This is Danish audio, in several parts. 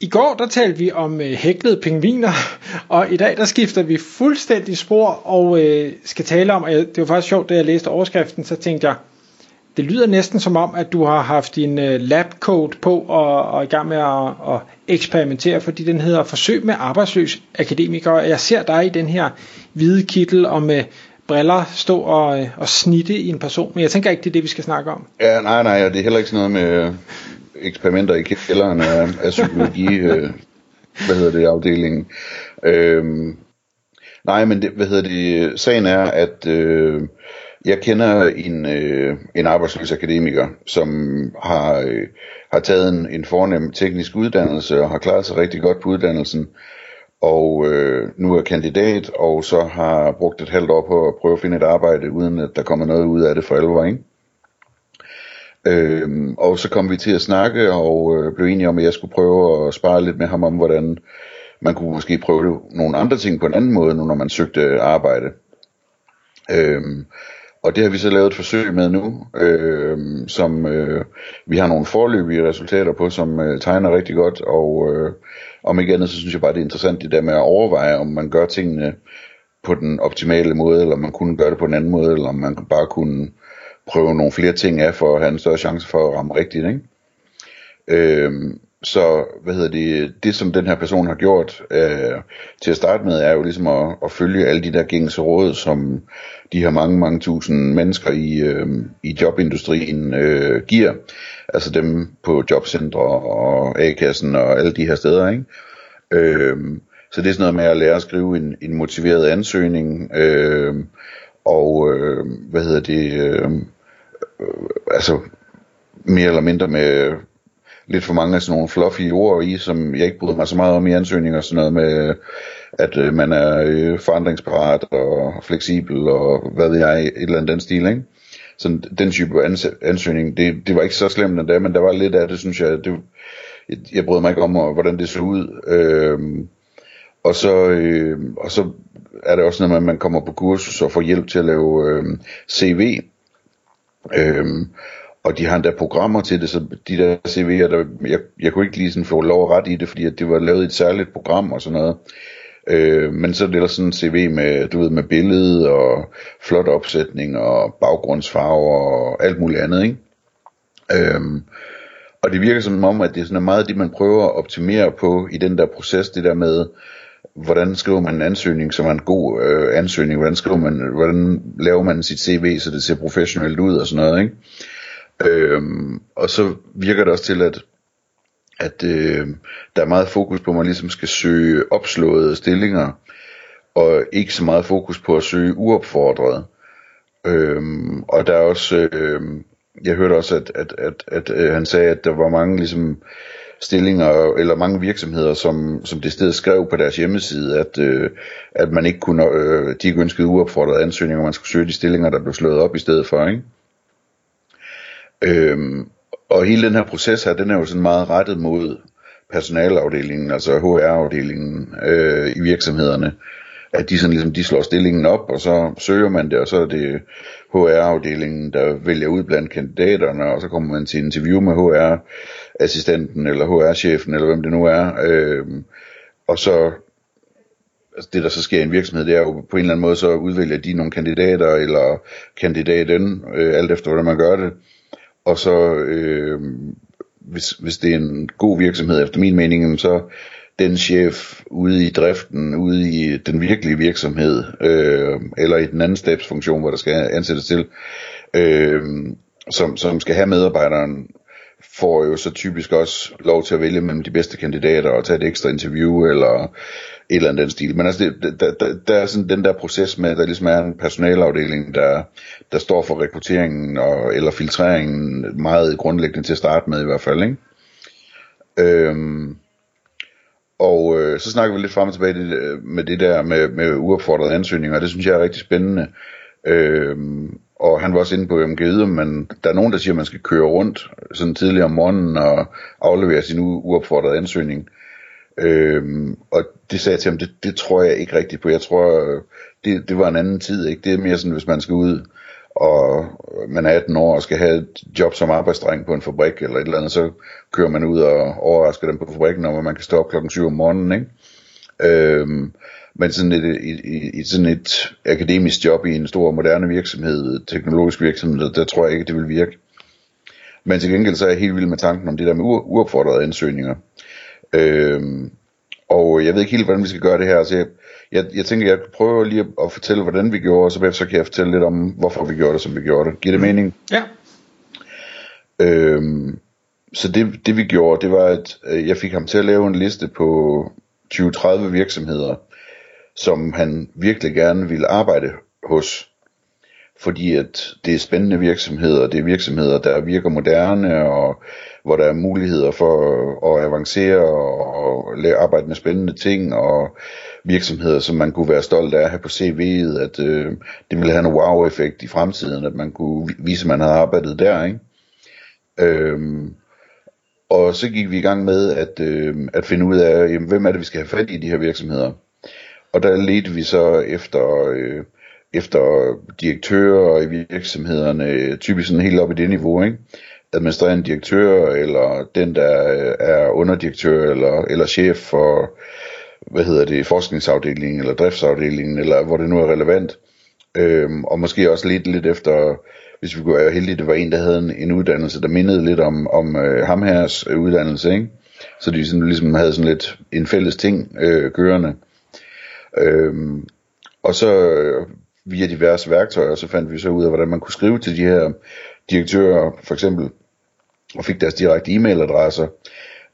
I går der talte vi om øh, hæklede pingviner, og i dag der skifter vi fuldstændig spor og øh, skal tale om, det var faktisk sjovt, da jeg læste overskriften, så tænkte jeg, det lyder næsten som om, at du har haft din øh, labcode på og, og er i gang med at, at eksperimentere, fordi den hedder Forsøg med arbejdsløs akademiker, og jeg ser dig i den her hvide kittel og med briller stå og, øh, og snitte i en person, men jeg tænker ikke, det er det, vi skal snakke om. Ja, nej, nej, det er heller ikke sådan noget med øh, eksperimenter i kælderen af, af psykologi, øh, hvad hedder det, afdelingen. Øhm, nej, men det, hvad hedder det, sagen er, at øh, jeg kender en, øh, en arbejdsløs akademiker, som har, øh, har taget en, en fornem teknisk uddannelse og har klaret sig rigtig godt på uddannelsen, og øh, nu er kandidat, og så har brugt et halvt år på at prøve at finde et arbejde, uden at der kommer noget ud af det for alvor, ikke? Øhm, og så kom vi til at snakke og øh, blev enige om, at jeg skulle prøve at spare lidt med ham om, hvordan man kunne måske prøve nogle andre ting på en anden måde, nu når man søgte arbejde. Øhm, og det har vi så lavet et forsøg med nu, øh, som øh, vi har nogle forløbige resultater på, som øh, tegner rigtig godt, og øh, om ikke andet, så synes jeg bare, det er interessant det der med at overveje, om man gør tingene på den optimale måde, eller om man kunne gøre det på en anden måde, eller om man bare kunne prøve nogle flere ting af, for at have en større chance for at ramme rigtigt, ikke? Øhm, så hvad hedder det, det som den her person har gjort øh, til at starte med, er jo ligesom at, at følge alle de der gængse råd, som de her mange, mange tusind mennesker i, øh, i jobindustrien øh, giver. Altså dem på jobcentre og A-kassen og alle de her steder, ikke? Øh, så det er sådan noget med at lære at skrive en, en motiveret ansøgning, øh, og øh, hvad hedder det, øh, øh, altså mere eller mindre med lidt for mange af sådan nogle fluffy ord i, som jeg ikke bryder mig så meget om i ansøgninger, og sådan noget med, at øh, man er øh, forandringsparat og fleksibel og hvad ved jeg, et eller andet den stil, ikke? Så den type ans- ansøgning, det, det var ikke så slemt endda, men der var lidt af det, synes jeg, det, jeg, jeg bryder mig ikke om, hvordan det så ud. Øh, og så, øh, og så er det også noget med, at man kommer på kursus og får hjælp til at lave øh, CV. Øh, og de har endda programmer til det, så de der CV'er, der, jeg, jeg kunne ikke lige sådan få lov at ret i det, fordi at det var lavet i et særligt program og sådan noget. Øh, men så er det sådan en CV med, du ved, med billede og flot opsætning og baggrundsfarver og alt muligt andet, ikke? Øh, og det virker som om, at det er sådan meget det, man prøver at optimere på i den der proces, det der med, hvordan skriver man en ansøgning, som er en god øh, ansøgning, hvordan skriver man, hvordan laver man sit CV, så det ser professionelt ud og sådan noget, ikke? Øhm, og så virker det også til, at, at øh, der er meget fokus på, at man ligesom skal søge opslåede stillinger, og ikke så meget fokus på at søge uopfordret. Øhm, og der er også, øh, jeg hørte også, at, at, at, at øh, han sagde, at der var mange ligesom stillinger, eller mange virksomheder, som, som det sted skrev på deres hjemmeside, at, øh, at man ikke kunne, øh, de ikke ønskede uopfordrede ansøgninger, man skulle søge de stillinger, der blev slået op i stedet for, ikke? Øhm, og hele den her proces her, den er jo sådan meget rettet mod personalafdelingen, altså HR-afdelingen øh, i virksomhederne, at de sådan ligesom, de slår stillingen op, og så søger man det, og så er det HR-afdelingen, der vælger ud blandt kandidaterne, og så kommer man til interview med HR, assistenten eller HR-chefen, eller hvem det nu er, øh, og så altså det der så sker i en virksomhed, det er jo på en eller anden måde, så udvælger de nogle kandidater, eller kandidaten, øh, alt efter hvordan man gør det, og så øh, hvis, hvis det er en god virksomhed efter min mening, så den chef ude i driften, ude i den virkelige virksomhed, øh, eller i den anden stabsfunktion, hvor der skal ansættes til, øh, som, som skal have medarbejderen, får jo så typisk også lov til at vælge mellem de bedste kandidater og tage et ekstra interview, eller et eller andet den stil. Men altså, det, der, der, der er sådan den der proces med, at der ligesom er en personalafdeling, der, der står for rekrutteringen og, eller filtreringen meget grundlæggende til at starte med i hvert fald. Ikke? Øhm, og øh, så snakker vi lidt frem og tilbage det, øh, med det der med, med uopfordrede ansøgninger, og det synes jeg er rigtig spændende. Øhm, og han var også inde på MG men der er nogen, der siger, at man skal køre rundt sådan tidligere om morgenen og aflevere sin uopfordrede ansøgning. Øhm, og det sagde jeg til ham, det, det tror jeg ikke rigtigt på. Jeg tror, øh, det, det var en anden tid. Ikke? Det er mere sådan, hvis man skal ud, og man er 18 år og skal have et job som arbejdsdreng på en fabrik eller et eller andet, så kører man ud og overrasker dem på fabrikken om, at man kan stå op klokken 7 om morgenen. Ikke? Øhm, men sådan et, et, et, et, sådan et akademisk job i en stor moderne virksomhed, teknologisk virksomhed, der tror jeg ikke, det vil virke. Men til gengæld så er jeg helt vild med tanken om det der med uopfordrede ansøgninger. Øhm, og jeg ved ikke helt, hvordan vi skal gøre det her. Så jeg, jeg, jeg tænker, jeg prøver lige at, at fortælle, hvordan vi gjorde, og så bagefter kan jeg fortælle lidt om, hvorfor vi gjorde det, som vi gjorde det. Giver det mening? Ja. Øhm, så det, det vi gjorde, det var, at øh, jeg fik ham til at lave en liste på 20-30 virksomheder, som han virkelig gerne ville arbejde hos. Fordi at det er spændende virksomheder, det er virksomheder, der virker moderne, og hvor der er muligheder for at avancere og arbejde med spændende ting, og virksomheder, som man kunne være stolt af at have på CV'et, at øh, det ville have en wow-effekt i fremtiden, at man kunne vise, at man havde arbejdet der, ikke? Øhm, og så gik vi i gang med at, øh, at finde ud af, jamen, hvem er det, vi skal have fat i de her virksomheder. Og der ledte vi så efter, øh, efter direktører i virksomhederne, typisk sådan helt op i det niveau, ikke? administrerende direktør, eller den, der øh, er underdirektør, eller, eller chef for, hvad hedder det, forskningsafdelingen, eller driftsafdelingen, eller hvor det nu er relevant. Øhm, og måske også lidt, lidt efter, hvis vi kunne være heldige, det var en, der havde en, en uddannelse, der mindede lidt om, om øh, ham hers uddannelse, ikke? Så de sådan, ligesom havde sådan lidt en fælles ting øh, kørende. Øhm, og så øh, via diverse værktøjer, så fandt vi så ud af, hvordan man kunne skrive til de her direktører, for eksempel, og fik deres direkte e-mailadresser.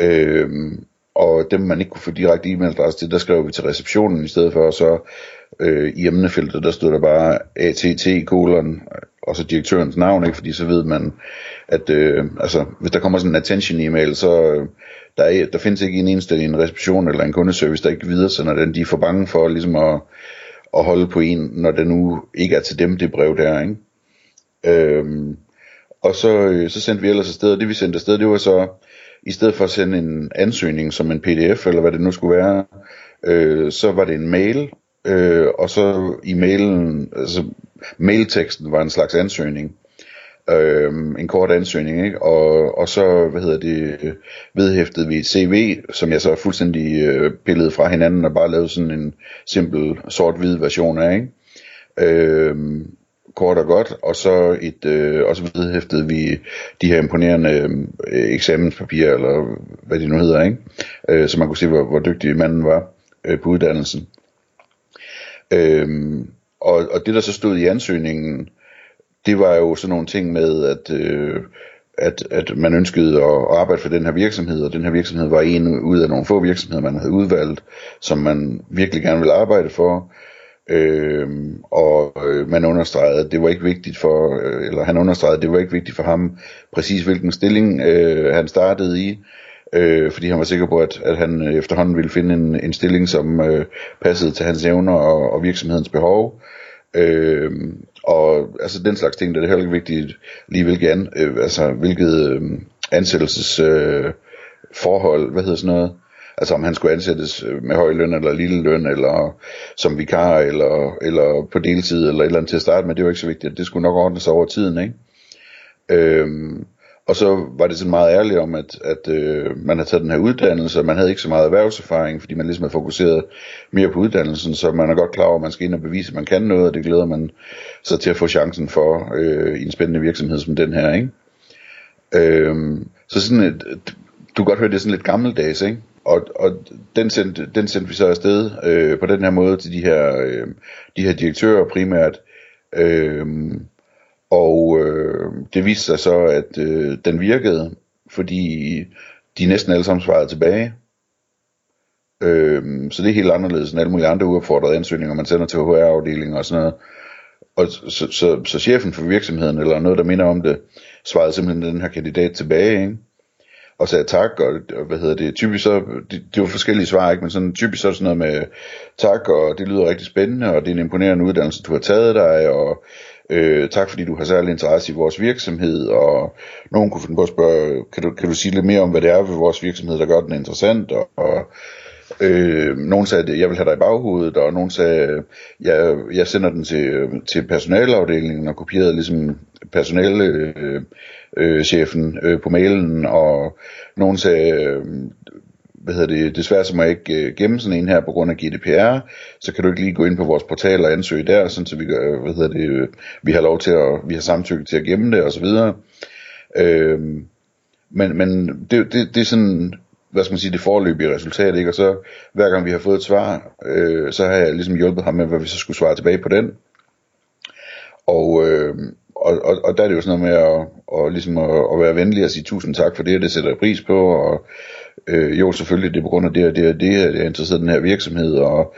Øhm, og dem man ikke kunne få direkte e-mailadresse til, der skrev vi til receptionen i stedet for, og så øh, i emnefeltet, der stod der bare ATT kolon, og så direktørens navn, ikke? fordi så ved man, at øh, altså, hvis der kommer sådan en attention e-mail, så øh, der, er, der findes ikke en eneste en reception eller en kundeservice, der ikke videre sender den. De er for bange for ligesom at, at holde på en, når det nu ikke er til dem, det brev der. Ikke? Øhm, og så, øh, så sendte vi ellers afsted, og det vi sendte afsted, det var så, i stedet for at sende en ansøgning som en pdf, eller hvad det nu skulle være, øh, så var det en mail, øh, og så i mailen, altså mailteksten var en slags ansøgning, øh, en kort ansøgning, ikke? Og, og så, hvad hedder det, vedhæftede vi et CV, som jeg så fuldstændig øh, pillede fra hinanden, og bare lavede sådan en simpel sort-hvid version af, ikke? Øh, kort og godt, og så et øh, også vedhæftede vi de her imponerende øh, eksamenspapirer, eller hvad de nu hedder, ikke? Øh, så man kunne se, hvor, hvor dygtig manden var øh, på uddannelsen. Øh, og, og det der så stod i ansøgningen, det var jo sådan nogle ting med, at, øh, at, at man ønskede at arbejde for den her virksomhed, og den her virksomhed var en ud af nogle få virksomheder, man havde udvalgt, som man virkelig gerne ville arbejde for. Øh, og øh, man understregede, at det var ikke vigtigt for, øh, eller han understregede, at det var ikke vigtigt for ham præcis hvilken stilling øh, han startede i, øh, fordi han var sikker på, at, at han efterhånden ville finde en, en stilling, som øh, passede til hans evner og, og virksomhedens behov. Øh, og altså den slags ting, der er det heller ikke vigtigt lige hvilket, an, øh, altså, hvilket øh, ansættelses øh, forhold, hvad hedder sådan noget, Altså om han skulle ansættes øh, med høj løn eller lille løn, eller som vikar, eller, eller på deltid, eller et eller andet til at starte med, det var ikke så vigtigt. Det skulle nok ordne sig over tiden, ikke? Øhm, og så var det sådan meget ærligt om, at, at øh, man havde taget den her uddannelse, og man havde ikke så meget erhvervserfaring, fordi man ligesom havde fokuseret mere på uddannelsen, så man er godt klar over, at man skal ind og bevise, at man kan noget, og det glæder man sig til at få chancen for øh, i en spændende virksomhed som den her, ikke? Øh, så sådan et, du kan godt høre, det er sådan lidt gammeldags, ikke? Og, og den, sendte, den sendte vi så afsted øh, på den her måde til de her, øh, de her direktører primært. Øh, og øh, det viste sig så, at øh, den virkede, fordi de næsten alle sammen svarede tilbage. Øh, så det er helt anderledes end alle mulige andre uopfordrede ansøgninger, man sender til HR-afdelingen og sådan noget. Og så, så, så chefen for virksomheden, eller noget der minder om det, svarede simpelthen den her kandidat tilbage, ikke? og sagde tak, og, og hvad hedder det, typisk så, det, det var forskellige svar, ikke, men sådan typisk så sådan noget med tak, og det lyder rigtig spændende, og det er en imponerende uddannelse, du har taget dig, og øh, tak fordi du har særlig interesse i vores virksomhed, og nogen kunne finde på at spørge, kan du, kan du sige lidt mere om, hvad det er ved vores virksomhed, der gør den interessant, og, og Øh, nogen sagde, at jeg vil have dig i baghovedet, og nogen sagde, at jeg, jeg sender den til, til personalafdelingen og kopierede ligesom personale øh, øh, chefen øh, på mailen, og nogen sagde, øh, hvad hedder det, desværre så må jeg ikke øh, gemme sådan en her på grund af GDPR, så kan du ikke lige gå ind på vores portal og ansøge der, sådan så vi, gør, øh, hvad hedder det, øh, vi har lov til at, vi har samtykke til at gemme det, og så videre. Øh, men, men det, det, det er sådan, hvad skal man sige, det forløbige resultat, ikke? Og så hver gang vi har fået et svar, øh, så har jeg ligesom hjulpet ham med, hvad vi så skulle svare tilbage på den. Og, øh, og, og, og der er det jo sådan noget med at, og ligesom at, at være venlig og sige tusind tak for det, og det sætter jeg pris på, og øh, jo selvfølgelig det er på grund af det og det og det, at jeg er interesseret i den her virksomhed, og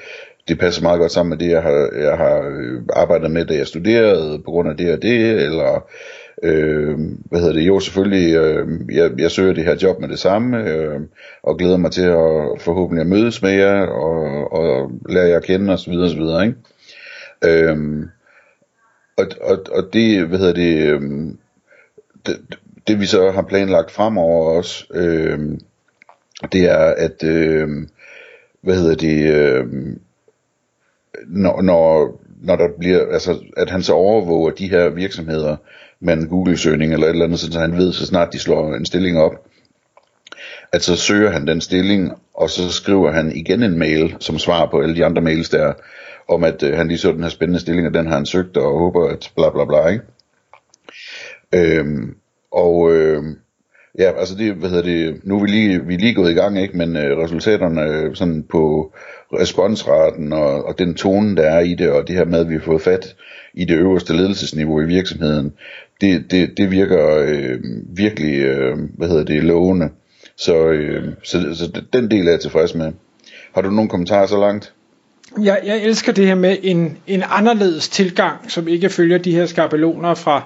det passer meget godt sammen med det, jeg har, jeg har øh, arbejdet med, da jeg studerede, på grund af det og det, eller øh, hvad hedder det, jo selvfølgelig, øh, jeg, jeg søger det her job med det samme, øh, og glæder mig til at forhåbentlig at mødes med jer, og, og lære jer at kende, osv. osv. Ikke? Øh, og, og, og det, hvad hedder det, øh, det, det vi så har planlagt fremover også, øh, det er, at, øh, hvad hedder det, øh, når, når, når der bliver, altså, at han så overvåger de her virksomheder med en Google-søgning eller et eller andet, så han ved, så snart de slår en stilling op, at så søger han den stilling, og så skriver han igen en mail, som svar på alle de andre mails der, om at øh, han lige så den her spændende stilling, og den har han søgt, og håber, at bla bla bla, ikke? Øhm, og øh, ja, altså det, hvad hedder det, nu er vi lige, vi er lige gået i gang, ikke, men øh, resultaterne øh, sådan på responsraten og, og den tone, der er i det, og det her med, at vi har fået fat i det øverste ledelsesniveau i virksomheden, det, det, det virker øh, virkelig, øh, hvad hedder det, lovende. Så, øh, så, så den del er jeg tilfreds med. Har du nogle kommentarer så langt? Jeg, jeg elsker det her med en, en anderledes tilgang, som ikke følger de her skabeloner fra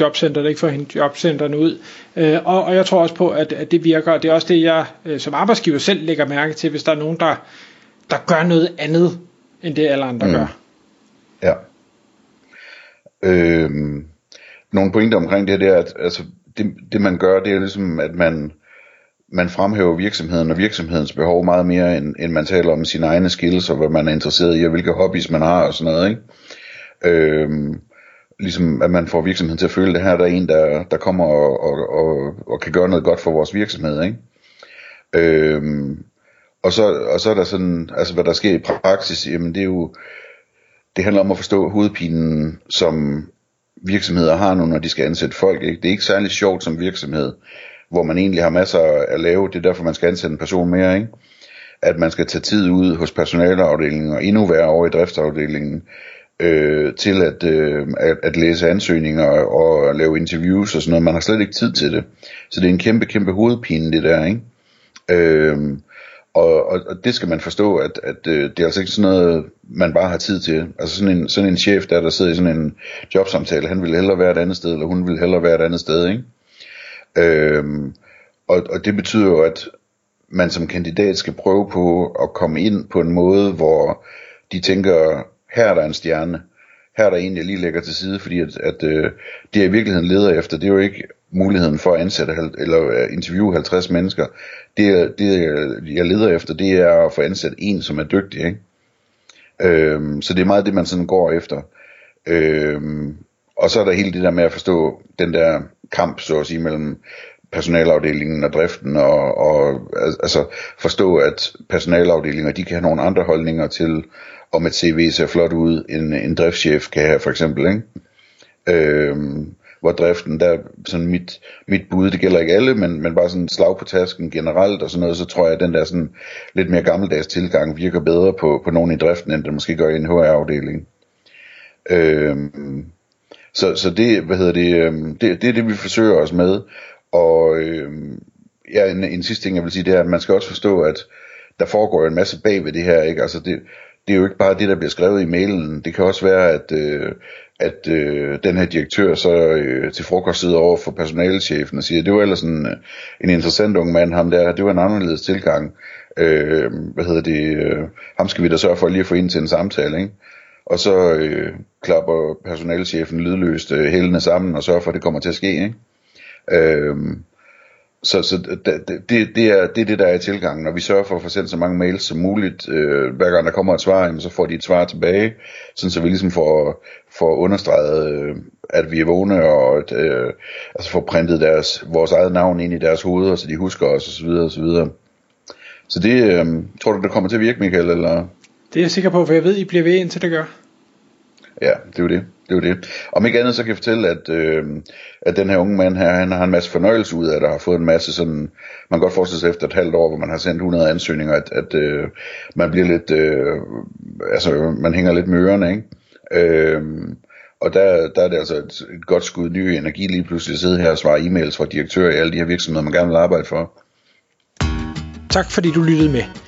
jobcenter, der ikke får hende jobcenterne ud. Øh, og, og jeg tror også på, at, at det virker, og det er også det, jeg øh, som arbejdsgiver selv lægger mærke til, hvis der er nogen, der, der gør noget andet, end det alle andre mm. gør. Ja. Øhm, nogle pointer omkring det, det er, at altså, det, det man gør, det er ligesom, at man, man fremhæver virksomheden og virksomhedens behov meget mere, end, end man taler om sine egne skills, og hvad man er interesseret i, og hvilke hobbies man har og sådan noget, ikke? Øhm, ligesom at man får virksomheden til at føle, at det her der er en, der, der kommer og, og, og, og kan gøre noget godt for vores virksomhed, ikke? Øhm, og, så, og så er der sådan, altså hvad der sker i praksis, jamen det er jo, det handler om at forstå hovedpinen, som virksomheder har nu, når de skal ansætte folk. Ikke? Det er ikke særlig sjovt som virksomhed, hvor man egentlig har masser at lave. Det er derfor, man skal ansætte en person mere. Ikke? At man skal tage tid ud hos personaleafdelingen, og endnu værre over i driftsafdelingen, øh, til at, øh, at, at læse ansøgninger og lave interviews og sådan noget. Man har slet ikke tid til det. Så det er en kæmpe, kæmpe hovedpine, det der. Ikke? Øh, og, og, og det skal man forstå, at, at øh, det er altså ikke sådan noget, man bare har tid til. Altså sådan en, sådan en chef, der, der sidder i sådan en jobsamtale, han vil hellere være et andet sted, eller hun vil hellere være et andet sted. Ikke? Øh, og, og det betyder jo, at man som kandidat skal prøve på at komme ind på en måde, hvor de tænker, her er der en stjerne, her er der en, jeg lige lægger til side, fordi at, at øh, det jeg i virkeligheden leder efter, det er jo ikke muligheden for at ansætte eller øh, interviewe 50 mennesker. Det, det jeg leder efter, det er at få ansat en, som er dygtig. Ikke? Øhm, så det er meget det, man sådan går efter. Øhm, og så er der hele det der med at forstå den der kamp, så at sige, mellem personalafdelingen og driften, og, og altså forstå, at personalafdelinger, de kan have nogle andre holdninger til, om et CV ser flot ud, en, en driftschef kan have for eksempel, ikke? Øhm, hvor driften, der sådan mit, mit bud, det gælder ikke alle, men, men bare sådan slag på tasken generelt og sådan noget, så tror jeg, at den der sådan lidt mere gammeldags tilgang virker bedre på, på nogen i driften, end det måske gør i en HR-afdeling. Øhm, så, så det, hvad hedder det, øhm, det, det er det, vi forsøger os med, og øhm, ja, en, en sidste ting, jeg vil sige, det er, at man skal også forstå, at der foregår en masse bag ved det her, ikke? Altså det, det er jo ikke bare det, der bliver skrevet i mailen. Det kan også være, at, øh, at øh, den her direktør så øh, til frokost sidder over for personalechefen og siger, det var ellers en, øh, en interessant ung mand, ham der, det var en anderledes tilgang. Øh, hvad hedder det, øh, ham skal vi da sørge for lige at få ind til en samtale, ikke? Og så øh, klapper personalechefen lydløst øh, hælene sammen og sørger for, at det kommer til at ske, ikke? Øh, så, så det, det, det, er, det er det, der er i tilgangen, og vi sørger for at få sendt så mange mails som muligt. Øh, hver gang der kommer et svar, jamen, så får de et svar tilbage, sådan så vi ligesom får, får understreget, øh, at vi er vågne, og at, øh, altså får printet deres, vores eget navn ind i deres hoveder, så de husker os, osv. osv. Så det, øh, tror du, det kommer til at virke, Michael, eller? Det er jeg sikker på, for jeg ved, I bliver ved, indtil det gør. Ja, det er jo det. Det er jo det. Om ikke andet så kan jeg fortælle, at, øh, at den her unge mand her, han har en masse fornøjelse ud af det, og har fået en masse sådan, man kan godt forestille sig efter et halvt år, hvor man har sendt 100 ansøgninger, at, at øh, man bliver lidt, øh, altså man hænger lidt med ørerne, ikke? Øh, og der, der er det altså et, et godt skud ny energi lige pludselig at sidde her og svare e-mails fra direktører i alle de her virksomheder, man gerne vil arbejde for. Tak fordi du lyttede med.